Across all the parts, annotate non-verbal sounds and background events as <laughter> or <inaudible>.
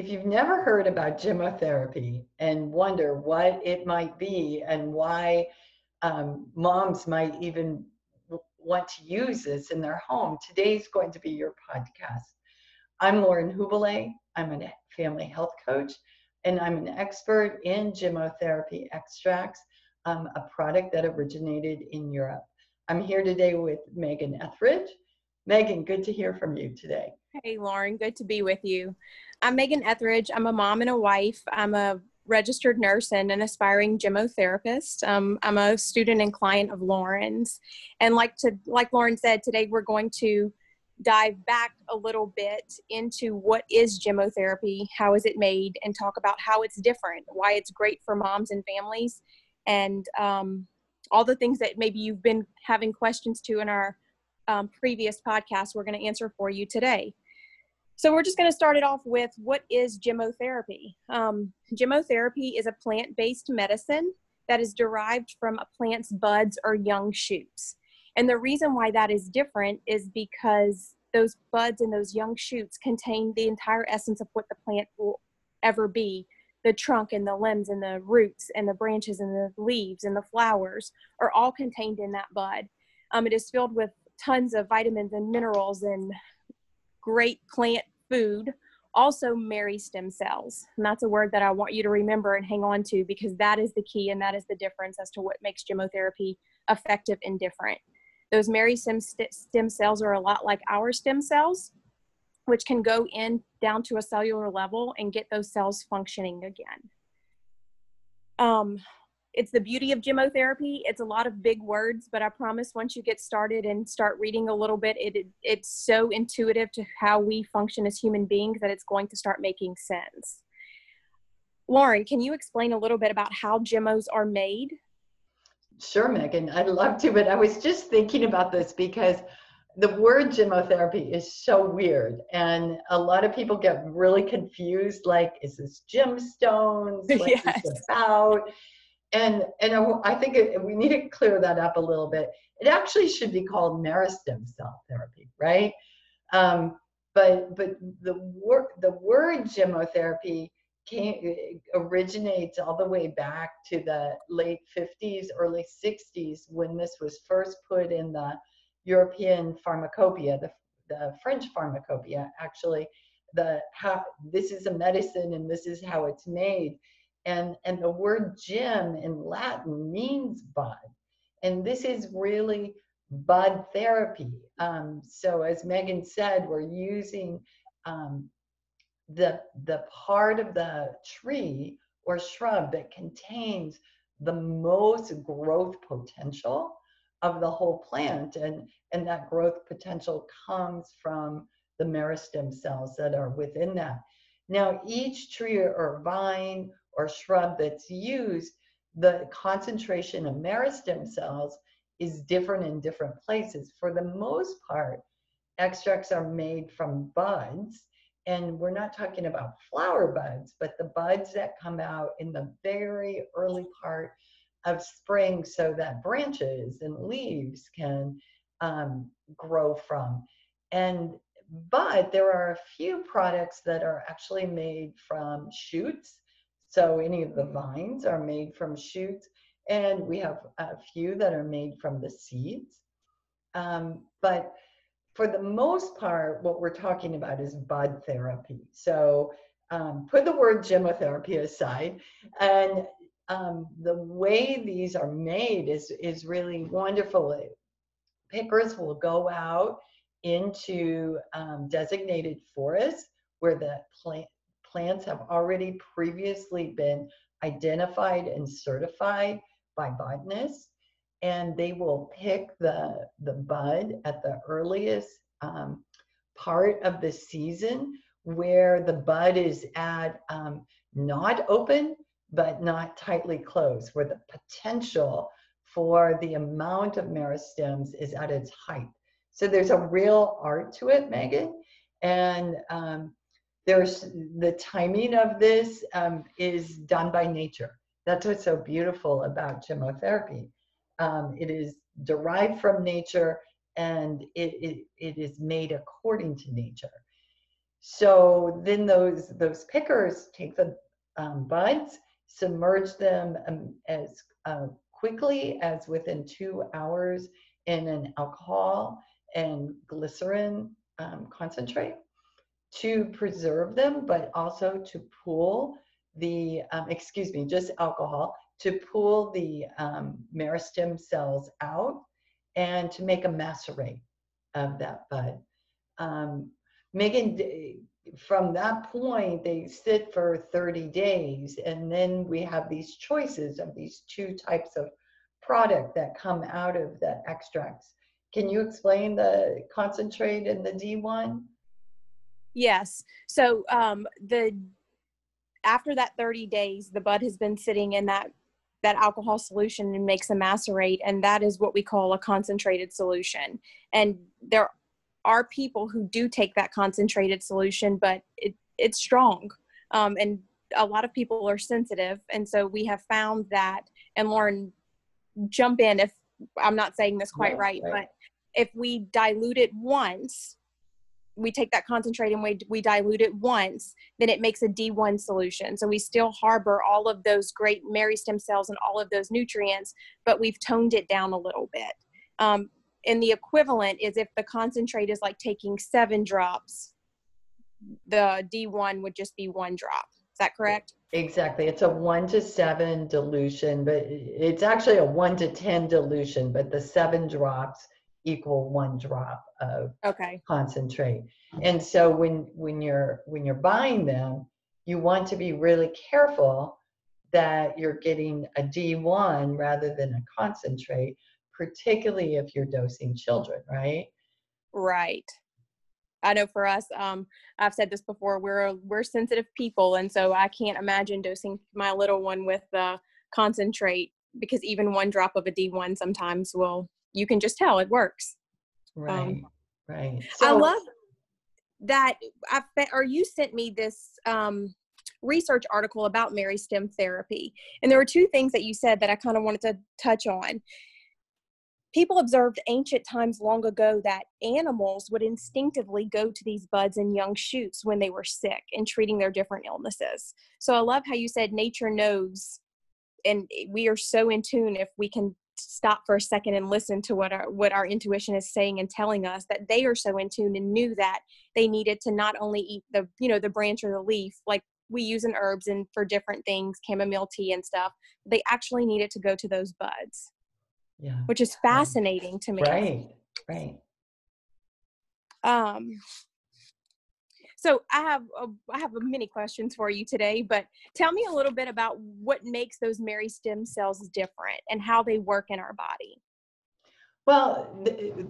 if you've never heard about gemmotherapy and wonder what it might be and why um, moms might even want to use this in their home, today's going to be your podcast. I'm Lauren Hubele. I'm a family health coach, and I'm an expert in gemmotherapy extracts, um, a product that originated in Europe. I'm here today with Megan Etheridge. Megan, good to hear from you today. Hey, Lauren, good to be with you. I'm Megan Etheridge. I'm a mom and a wife. I'm a registered nurse and an aspiring gemmotherapist. Um, I'm a student and client of Lauren's. And like to like Lauren said, today we're going to dive back a little bit into what is gemmotherapy, how is it made, and talk about how it's different, why it's great for moms and families, and um, all the things that maybe you've been having questions to in our um, previous podcast. We're going to answer for you today. So we're just going to start it off with what is gemmotherapy? Um, gemmotherapy is a plant-based medicine that is derived from a plant's buds or young shoots. And the reason why that is different is because those buds and those young shoots contain the entire essence of what the plant will ever be. The trunk and the limbs and the roots and the branches and the leaves and the flowers are all contained in that bud. Um, it is filled with tons of vitamins and minerals and great plant food also meristem cells. And that's a word that i want you to remember and hang on to because that is the key and that is the difference as to what makes gemmotherapy effective and different. Those meristem st- stem cells are a lot like our stem cells which can go in down to a cellular level and get those cells functioning again. Um, it's the beauty of gemmotherapy. It's a lot of big words, but I promise once you get started and start reading a little bit, it, it, it's so intuitive to how we function as human beings that it's going to start making sense. Lauren, can you explain a little bit about how gemmos are made? Sure, Megan. I'd love to, but I was just thinking about this because the word gemmotherapy is so weird and a lot of people get really confused like is this gemstones <laughs> what yes. is about and and I think it, we need to clear that up a little bit. It actually should be called meristem cell therapy, right? Um, but but the word the word gemmotherapy came originates all the way back to the late 50s, early 60s when this was first put in the European pharmacopoeia, the the French pharmacopoeia actually. The how this is a medicine and this is how it's made and and the word gem in latin means bud. And this is really bud therapy. Um, so as megan said we're using um, the the part of the tree or shrub that contains the most growth potential of the whole plant. And and that growth potential comes from the meristem cells that are within that. Now each tree or vine or shrub that's used, the concentration of meristem cells is different in different places. For the most part, extracts are made from buds, and we're not talking about flower buds, but the buds that come out in the very early part of spring so that branches and leaves can um, grow from. And but there are a few products that are actually made from shoots so any of the vines are made from shoots, and we have a few that are made from the seeds. Um, but for the most part, what we're talking about is bud therapy. So um, put the word gemmotherapy aside, and um, the way these are made is is really wonderful. Pickers will go out into um, designated forests where the plant plants have already previously been identified and certified by botanists and they will pick the the bud at the earliest um, part of the season where the bud is at um, not open but not tightly closed where the potential for the amount of meristems is at its height. So there's a real art to it megan and um, there's the timing of this um, is done by nature. That's what's so beautiful about gemmotherapy. Um, it is derived from nature and it, it, it is made according to nature. So then those those pickers take the um, buds, submerge them um, as uh, quickly as within two hours in an alcohol and glycerin um, concentrate to preserve them, but also to pool the, um, excuse me, just alcohol, to pull the um, meristem cells out and to make a macerate of that bud. Um, Megan, from that point, they sit for 30 days, and then we have these choices of these two types of product that come out of the extracts. Can you explain the concentrate and the D1? Yes. So um, the after that 30 days, the bud has been sitting in that that alcohol solution and makes a macerate, and that is what we call a concentrated solution. And there are people who do take that concentrated solution, but it, it's strong. Um, and a lot of people are sensitive. And so we have found that, and Lauren, jump in if I'm not saying this quite right, right, but if we dilute it once, we take that concentrate and we, we dilute it once, then it makes a D1 solution. So we still harbor all of those great meristem cells and all of those nutrients, but we've toned it down a little bit. Um, and the equivalent is if the concentrate is like taking seven drops, the D1 would just be one drop. Is that correct? Exactly. It's a one to seven dilution, but it's actually a one to 10 dilution, but the seven drops equal one drop of okay. concentrate. And so when when you're when you're buying them, you want to be really careful that you're getting a D1 rather than a concentrate, particularly if you're dosing children, right? Right. I know for us, um, I've said this before. We're we're sensitive people, and so I can't imagine dosing my little one with the concentrate because even one drop of a D1 sometimes will you can just tell it works. Right. Um, right. So, I love that. I or you sent me this um, research article about meristem therapy, and there were two things that you said that I kind of wanted to touch on. People observed ancient times long ago that animals would instinctively go to these buds and young shoots when they were sick and treating their different illnesses. So I love how you said nature knows and we are so in tune if we can stop for a second and listen to what our what our intuition is saying and telling us that they are so in tune and knew that they needed to not only eat the you know the branch or the leaf like we use in herbs and for different things chamomile tea and stuff they actually needed to go to those buds yeah. which is fascinating to me. right right. Um so I have a, I have many questions for you today, but tell me a little bit about what makes those meristem cells different and how they work in our body. Well, the,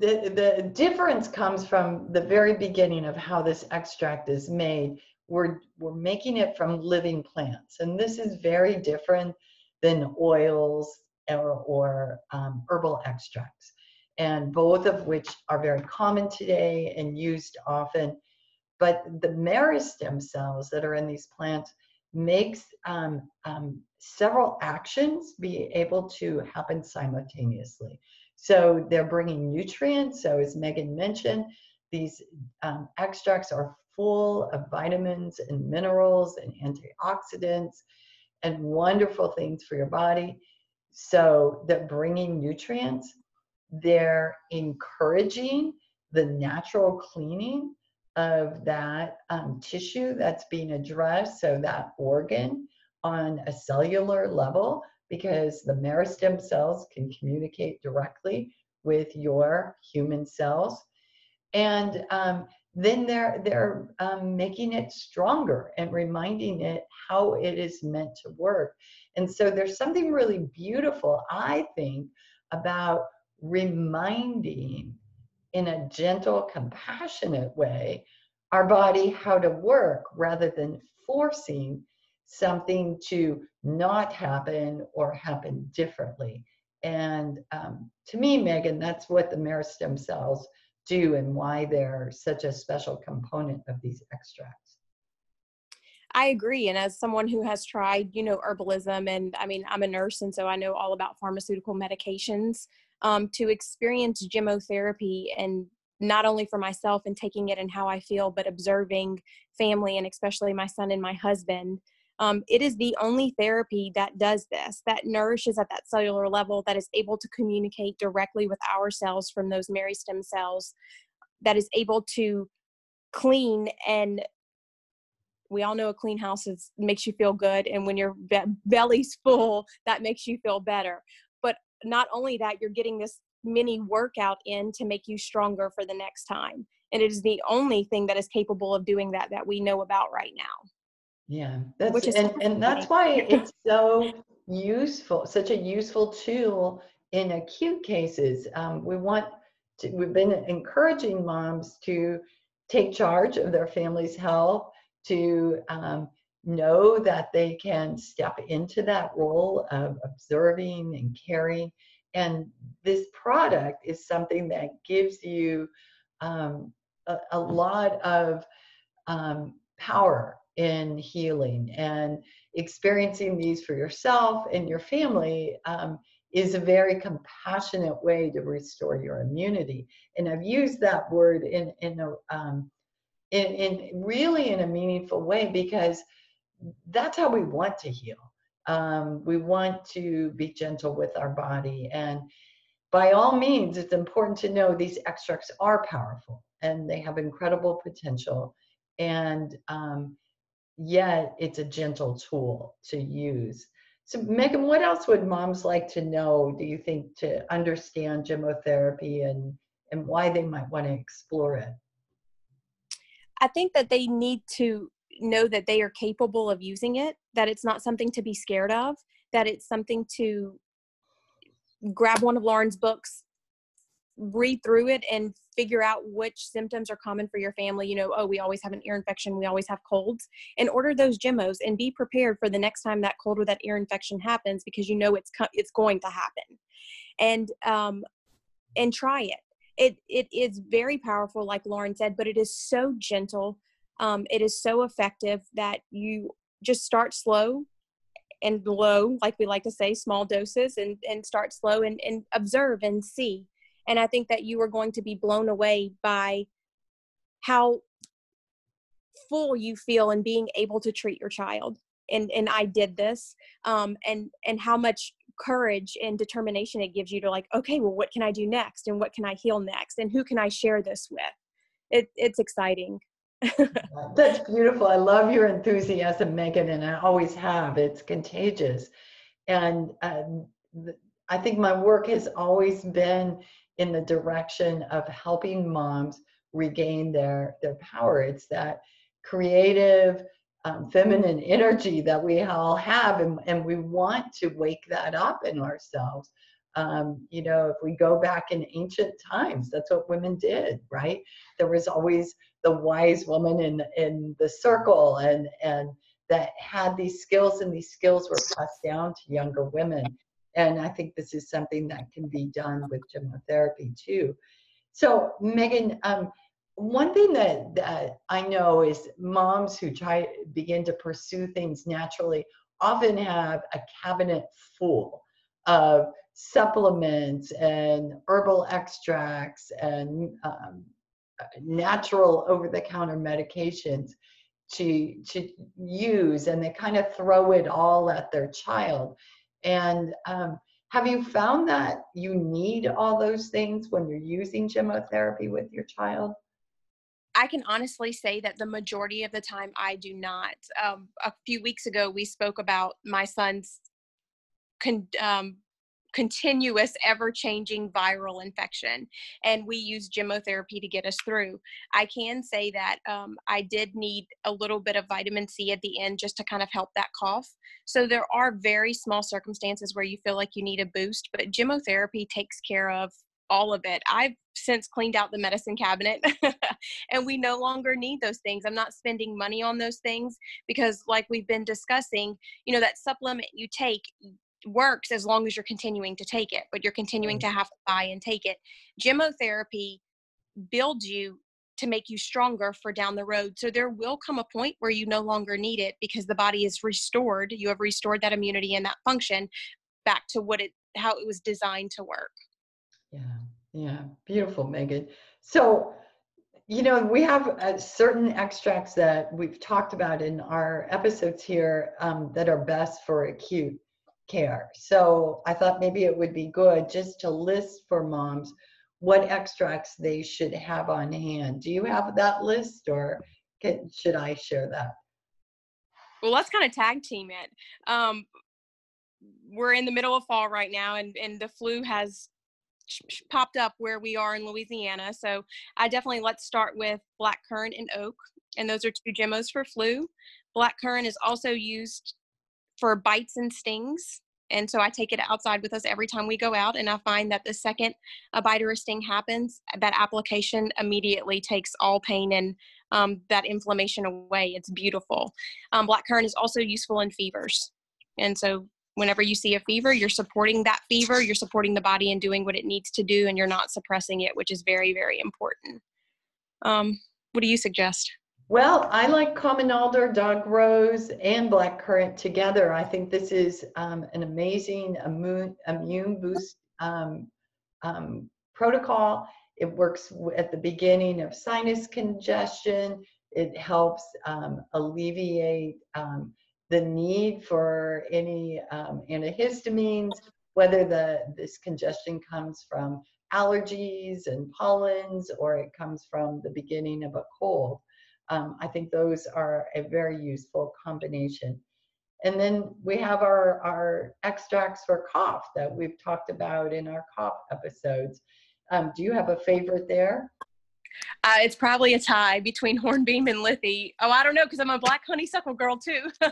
the, the difference comes from the very beginning of how this extract is made. We're, we're making it from living plants, and this is very different than oils or, or um, herbal extracts, and both of which are very common today and used often but the meristem cells that are in these plants makes um, um, several actions be able to happen simultaneously. So they're bringing nutrients. So as Megan mentioned, these um, extracts are full of vitamins and minerals and antioxidants and wonderful things for your body. So they're bringing nutrients. They're encouraging the natural cleaning of that um, tissue that's being addressed, so that organ on a cellular level, because the meristem cells can communicate directly with your human cells. And um, then they're, they're um, making it stronger and reminding it how it is meant to work. And so there's something really beautiful, I think, about reminding in a gentle, compassionate way our body how to work rather than forcing something to not happen or happen differently. And um, to me, Megan, that's what the meristem cells do and why they're such a special component of these extracts. I agree. And as someone who has tried, you know, herbalism, and I mean, I'm a nurse, and so I know all about pharmaceutical medications. Um, to experience gemmotherapy and not only for myself and taking it and how I feel, but observing family and especially my son and my husband. Um, it is the only therapy that does this, that nourishes at that cellular level, that is able to communicate directly with our cells from those meristem cells, that is able to clean and we all know a clean house is, makes you feel good and when your be- belly's full that makes you feel better not only that you're getting this mini workout in to make you stronger for the next time and it is the only thing that is capable of doing that that we know about right now. Yeah that's Which is and, and that's why <laughs> it's so useful such a useful tool in acute cases. Um, we want to, we've been encouraging moms to take charge of their family's health to um, know that they can step into that role of observing and caring. And this product is something that gives you um, a, a, lot of um, power in healing and experiencing these for yourself and your family um, is a very compassionate way to restore your immunity. And I've used that word in, in a, um, in, in really in a meaningful way because that's how we want to heal. Um, we want to be gentle with our body. And by all means, it's important to know these extracts are powerful and they have incredible potential. And um, yet, it's a gentle tool to use. So, Megan, what else would moms like to know, do you think, to understand gemmotherapy and, and why they might want to explore it? I think that they need to know that they are capable of using it, that it's not something to be scared of, that it's something to grab one of Lauren's books, read through it, and figure out which symptoms are common for your family. You know, oh, we always have an ear infection, we always have colds, and order those Gemmos and be prepared for the next time that cold or that ear infection happens because you know it's it's going to happen, and um, and try it it it is very powerful like lauren said but it is so gentle um, it is so effective that you just start slow and low like we like to say small doses and and start slow and, and observe and see. And i think that you are going to be blown away by how full you feel in being able to treat your child. And and i did this um, and and how much courage and determination it gives you to like okay well what can i do next? And what can i heal next? And who can i share this with? It, it's exciting <laughs> that's beautiful. I love your enthusiasm megan and i always have. It's contagious. And um, i think my work has always been in the direction of helping moms regain their their power. It's that creative um, feminine energy that we all have, and, and we want to wake that up in ourselves. Um, you know, if we go back in ancient times, that's what women did, right? There was always the wise woman in in the circle, and and that had these skills, and these skills were passed down to younger women. And I think this is something that can be done with gemmotherapy too. So, Megan, um, one thing that, that I know is moms who try begin to pursue things naturally often have a cabinet full of supplements and herbal extracts and um, natural over-the-counter medications to to use and they kind of throw it all at their child and um, have you found that you need all those things when you're using gemmotherapy with your child I can honestly say that the majority of the time I do not. Um, a few weeks ago, we spoke about my son's con- um, continuous, ever changing viral infection, and we use gemmotherapy to get us through. I can say that um, I did need a little bit of vitamin C at the end just to kind of help that cough. So there are very small circumstances where you feel like you need a boost, but gemmotherapy takes care of all of it. I've since cleaned out the medicine cabinet <laughs> and we no longer need those things. I'm not spending money on those things because, like we've been discussing, you know, that supplement you take works as long as you're continuing to take it, but you're continuing to have to buy and take it. Gemmotherapy builds you to make you stronger for down the road. So there will come a point where you no longer need it because the body is restored. You have restored that immunity and that function back to what it how it was designed to work. Yeah, yeah, beautiful, Megan. So, you know, we have uh, certain extracts that we've talked about in our episodes here um, that are best for acute care. So I thought maybe it would be good just to list for moms what extracts they should have on hand. Do you have that list or can, should I share that? Well, let's kind of tag team it. Um, we're in the middle of fall right now, and, and the flu has popped up where we are in Louisiana. So I definitely let's start with black currant and oak, and those are two gemmos for flu. Black currant is also used for bites and stings. And so I take it outside with us every time we go out. And I find that the second a bite or a sting happens, that application immediately takes all pain and um, that inflammation away. It's beautiful. Um, black currant is also useful in fevers. And so whenever you see a fever, you're supporting that fever, you're supporting the body and doing what it needs to do, and you're not suppressing it, which is very, very important. Um, what do you suggest? Well, I like common alder, dog rose, and black currant together. I think this is um, an amazing immune, boost um, um, protocol. It works at the beginning of sinus congestion. It helps um, alleviate um, the need for any um, antihistamines, whether the this congestion comes from allergies and pollens or it comes from the beginning of a cold. Um, I think those are a very useful combination. And then we have our, our extracts for cough that we've talked about in our cough episodes. Um, do you have a favorite there? Uh, it's probably a tie between <laughs> Hornbeam and Lithi. Oh, I don't know because I'm a black honeysuckle girl too. <laughs>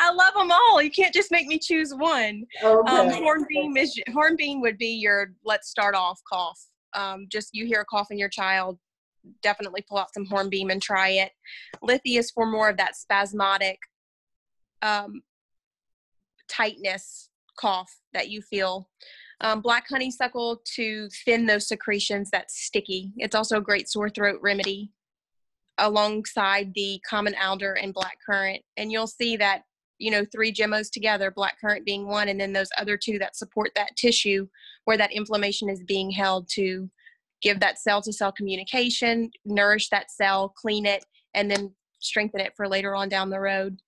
I love them all. You can't just make me choose one. Okay. Um, hornbeam is hornbeam would be your let's start off cough. Um, just you hear a cough in your child, definitely pull out some hornbeam and try it. Lithi is for more of that spasmodic um, tightness cough that you feel. Um, black honeysuckle to thin those secretions that's sticky. It's also a great sore throat remedy alongside the common alder and black currant. And you'll see that, you know, three gemmos together, black currant being one, and then those other two that support that tissue where that inflammation is being held to give that cell to cell communication, nourish that cell, clean it, and then strengthen it for later on down the road.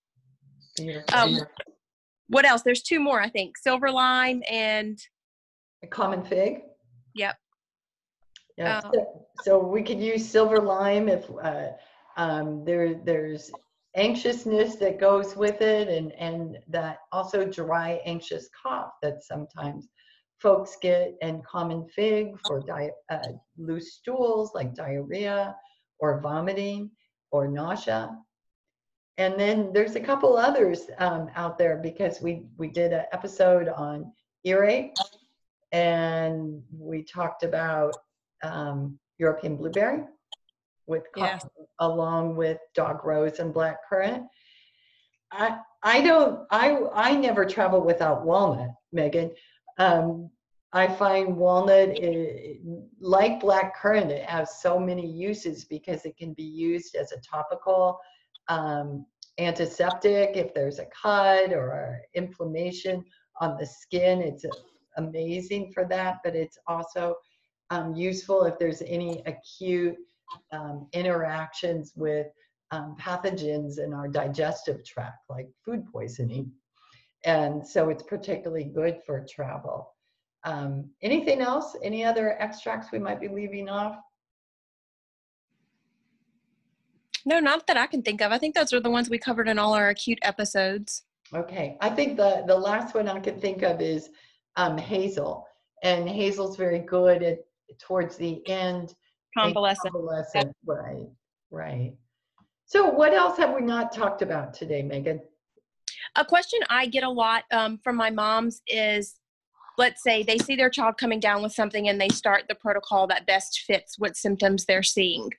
Um, what else? There's two more, I think. Silver lime and a common fig. Yep. Yeah. Uh, so, so, we could use silver lime if uh, um, there there's anxiousness that goes with it, and and that also dry anxious cough that sometimes folks get and common fig for di- uh, loose stools like diarrhea or vomiting or nausea. And then there's a couple others um, out there because we, we did an episode on earache and we talked about um, European blueberry with yes. along with dog rose and black currant. I I don't I I never travel without walnut, Megan. Um, I find walnut, is, like black currant, it has so many uses because it can be used as a topical um, antiseptic if there's a cut or inflammation on the skin. It's amazing for that, but it's also um, useful if there's any acute um, interactions with um, pathogens in our digestive tract, like food poisoning. And so it's particularly good for travel. Um, anything else? Any other extracts we might be leaving off? No, not that I can think of. I think those are the ones we covered in all our acute episodes. Okay. I think the, the last one I can think of is um, hazel. And hazel's very good at towards the end. Convalescent. Convalescent, right, right. So what else have we not talked about today, Megan? A question I get a lot um, from my moms is let's say they see their child coming down with something and they start the protocol that best fits what symptoms they're seeing.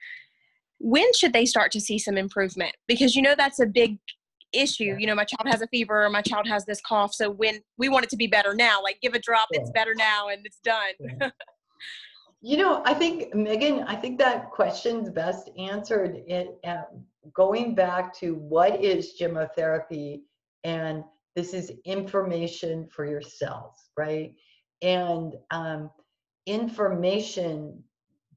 When should they start to see some improvement? Because you know that's a big issue. You know my child has a fever or my child has this cough so when we want it to be better now. Like give a drop it's better now and it's done. <laughs> You know i think megan i think that question's best answered in uh, going back to what is gemmotherapy and this is information for yourselves, right? And um, information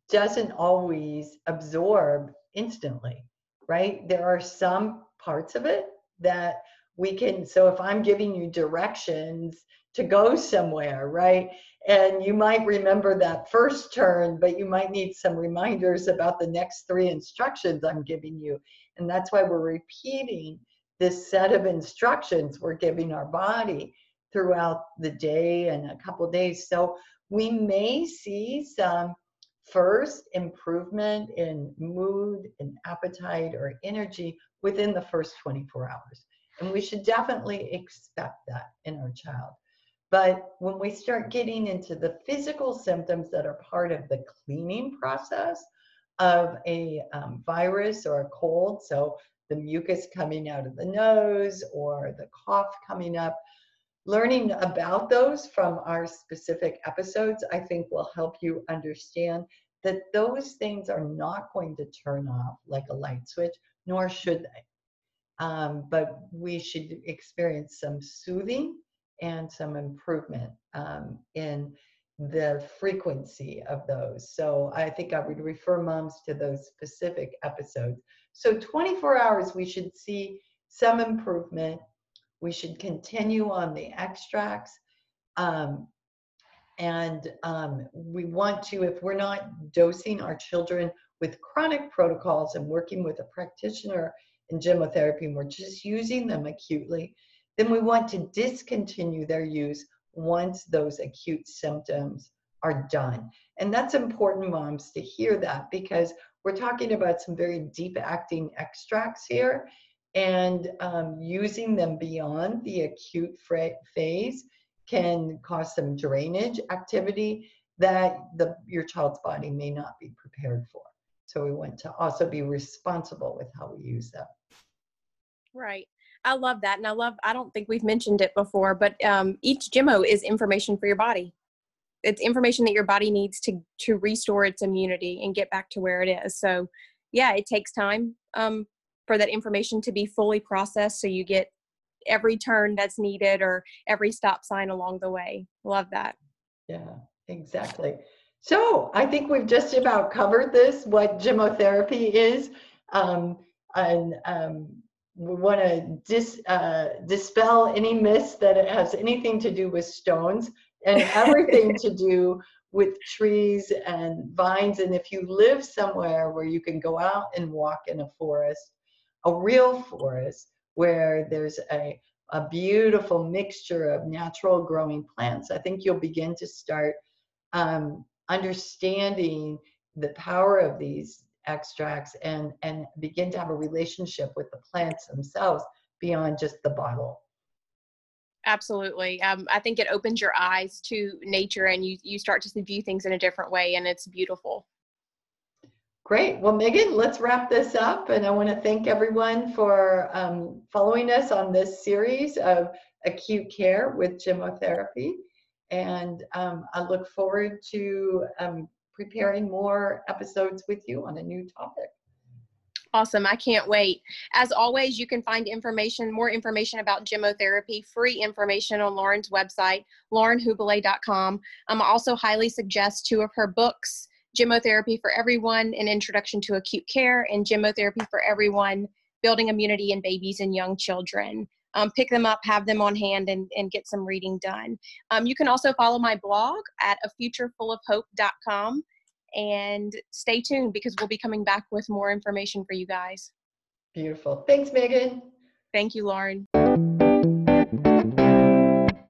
doesn't always absorb instantly, right? There are some parts of it that we can, so if I'm giving you directions to go somewhere, right? And you might remember that first turn, but you might need some reminders about the next three instructions I'm giving you. And that's why we're repeating this set of instructions we're giving our body throughout the day and a couple days. So we may see some first improvement in mood and appetite or energy within the first 24 hours. And we should definitely expect that in our child. But when we start getting into the physical symptoms that are part of the cleaning process of a um, virus or a cold, so the mucus coming out of the nose or the cough coming up, learning about those from our specific episodes, I think will help you understand that those things are not going to turn off like a light switch, nor should they. Um, but we should experience some soothing and some improvement um, in the frequency of those. So I think I would refer moms to those specific episodes. So 24 hours, we should see some improvement. We should continue on the extracts. Um, and um, we want to, if we're not dosing our children with chronic protocols and working with a practitioner in gemmotherapy, and we're just using them acutely, then we want to discontinue their use once those acute symptoms are done. And that's important, moms, to hear that because we're talking about some very deep acting extracts here and um, using them beyond the acute phase can cause some drainage activity that the, your child's body may not be prepared for. So we want to also be responsible with how we use them. Right. I love that. And I love, I don't think we've mentioned it before, but um, each Gemmo is information for your body. It's information that your body needs to, to restore its immunity and get back to where it is. So yeah, it takes time um, for that information to be fully processed. So you get every turn that's needed or every stop sign along the way. Love that. Yeah, exactly. So I think we've just about covered this, what gemmotherapy is. Um, and um, we want to dis, uh, dispel any myths that it has anything to do with stones and everything <laughs> to do with trees and vines. And if you live somewhere where you can go out and walk in a forest, a real forest, where there's a, a beautiful mixture of natural growing plants, I think you'll begin to start um, understanding the power of these extracts and and begin to have a relationship with the plants themselves beyond just the bottle absolutely um, i think it opens your eyes to nature and you you start to view things in a different way and it's beautiful great well megan let's wrap this up and i want to thank everyone for um, following us on this series of acute care with gemmotherapy and um, i look forward to um, preparing more episodes with you on a new topic. Awesome. I can't wait. As always, you can find information, more information about gemmotherapy, free information on Lauren's website, laurenhubele.com. Um, I also highly suggest two of her books, Gemmotherapy for Everyone, An Introduction to Acute Care, and Gemmotherapy for Everyone, Building Immunity in Babies and Young Children um, pick them up, have them on hand, and, and get some reading done. Um, you can also follow my blog at afuturefulofhope.com and stay tuned because we'll be coming back with more information for you guys. Beautiful. Thanks, Megan. Thank you, Lauren.